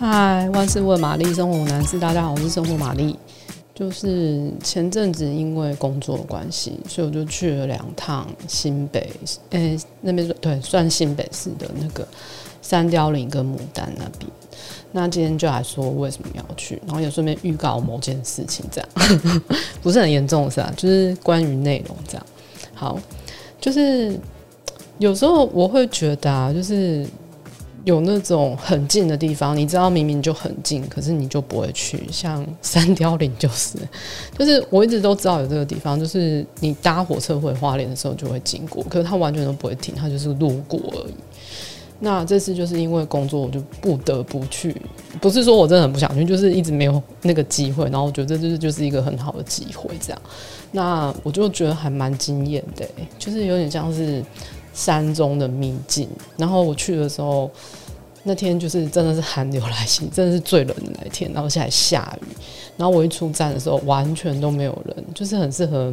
嗨，万事问玛丽，生活男士。大家好，我是生活玛丽。就是前阵子因为工作关系，所以我就去了两趟新北，诶、那边对，算新北市的那个三貂岭跟牡丹那边。那今天就来说为什么要去，然后也顺便预告某件事情，这样 不是很严重是吧？就是关于内容这样。好，就是有时候我会觉得啊，就是。有那种很近的地方，你知道明明就很近，可是你就不会去。像三貂岭就是，就是我一直都知道有这个地方，就是你搭火车回花莲的时候就会经过，可是它完全都不会停，它就是路过而已。那这次就是因为工作，我就不得不去。不是说我真的很不想去，就是一直没有那个机会。然后我觉得这就是就是一个很好的机会，这样。那我就觉得还蛮惊艳的，就是有点像是。山中的秘境，然后我去的时候，那天就是真的是寒流来袭，真的是最冷的那一天，然后现在下雨，然后我一出站的时候，完全都没有人，就是很适合。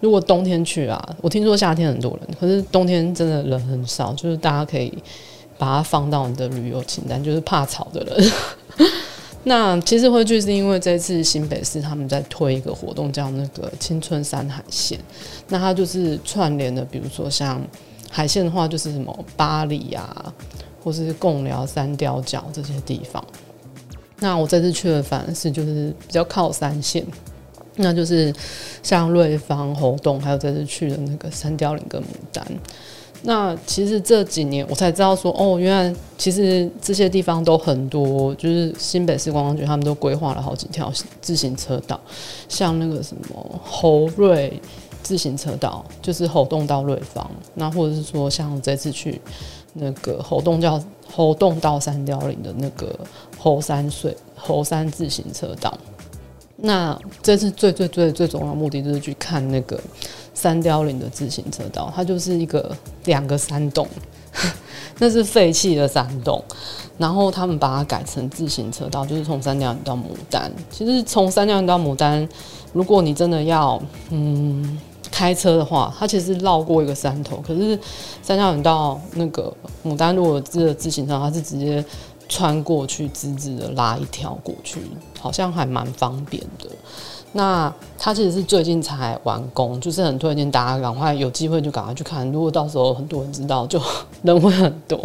如果冬天去啊，我听说夏天很多人，可是冬天真的人很少，就是大家可以把它放到你的旅游清单，就是怕吵的人。那其实会去是因为这次新北市他们在推一个活动，叫那个青春山海线，那它就是串联的，比如说像。海线的话，就是什么巴里啊，或是贡寮、三貂角这些地方。那我这次去的反而是就是比较靠山线，那就是像瑞芳、猴硐，还有这次去的那个三貂岭跟牡丹。那其实这几年我才知道说，哦，原来其实这些地方都很多，就是新北市观光局他们都规划了好几条自行车道，像那个什么猴瑞。自行车道就是猴洞到瑞芳，那或者是说像这次去那个猴洞叫猴洞到三貂岭的那个猴山水猴山自行车道，那这次最最最最重要的目的就是去看那个三貂岭的自行车道，它就是一个两个山洞，那是废弃的山洞，然后他们把它改成自行车道，就是从三貂岭到牡丹。其实从三貂岭到牡丹，如果你真的要嗯。开车的话，它其实绕过一个山头，可是三貂岭到那个牡丹路的这个自行车，它是直接穿过去，直直的拉一条过去，好像还蛮方便的。那它其实是最近才完工，就是很推荐大家赶快有机会就赶快去看。如果到时候很多人知道，就人会很多。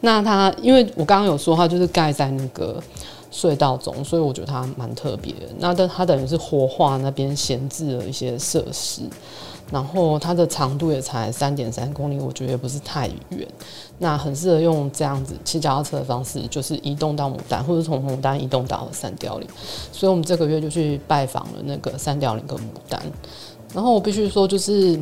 那它因为我刚刚有说，它就是盖在那个。隧道中，所以我觉得它蛮特别的。那但它等于是活化那边闲置了一些设施，然后它的长度也才三点三公里，我觉得也不是太远。那很适合用这样子骑脚踏车的方式，就是移动到牡丹，或者从牡丹移动到三貂岭。所以我们这个月就去拜访了那个三貂岭跟牡丹。然后我必须说，就是。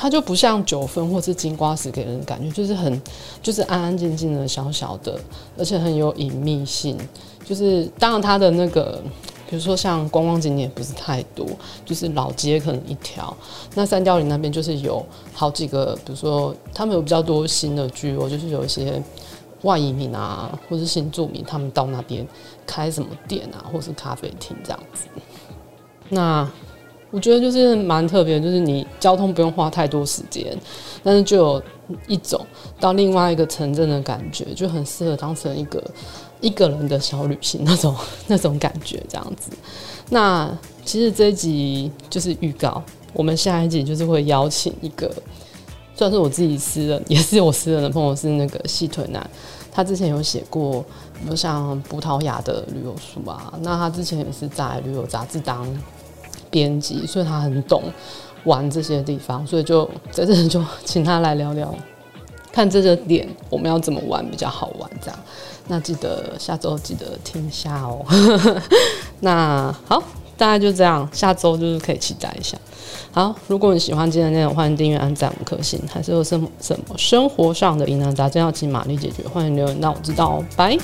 它就不像九份或是金瓜石给人的感觉，就是很就是安安静静的小小的，而且很有隐秘性。就是当然它的那个，比如说像观光景点不是太多，就是老街可能一条。那三貂岭那边就是有好几个，比如说他们有比较多新的聚落，就是有一些外移民啊，或是新住民，他们到那边开什么店啊，或是咖啡厅这样子。那。我觉得就是蛮特别，就是你交通不用花太多时间，但是就有一种到另外一个城镇的感觉，就很适合当成一个一个人的小旅行那种 那种感觉这样子。那其实这一集就是预告，我们下一集就是会邀请一个，算是我自己私人，也是我私人的朋友，是那个细腿男，他之前有写过，比如像葡萄牙的旅游书啊，那他之前也是在旅游杂志当。编辑，所以他很懂玩这些地方，所以就在这就请他来聊聊，看这个点我们要怎么玩比较好玩，这样。那记得下周记得听一下哦。那好，大概就这样，下周就是可以期待一下。好，如果你喜欢今天的内容，欢迎订阅、按赞五颗星，还是有什么什么生活上的疑难杂症要请玛丽解决，欢迎留言让我知道哦。拜。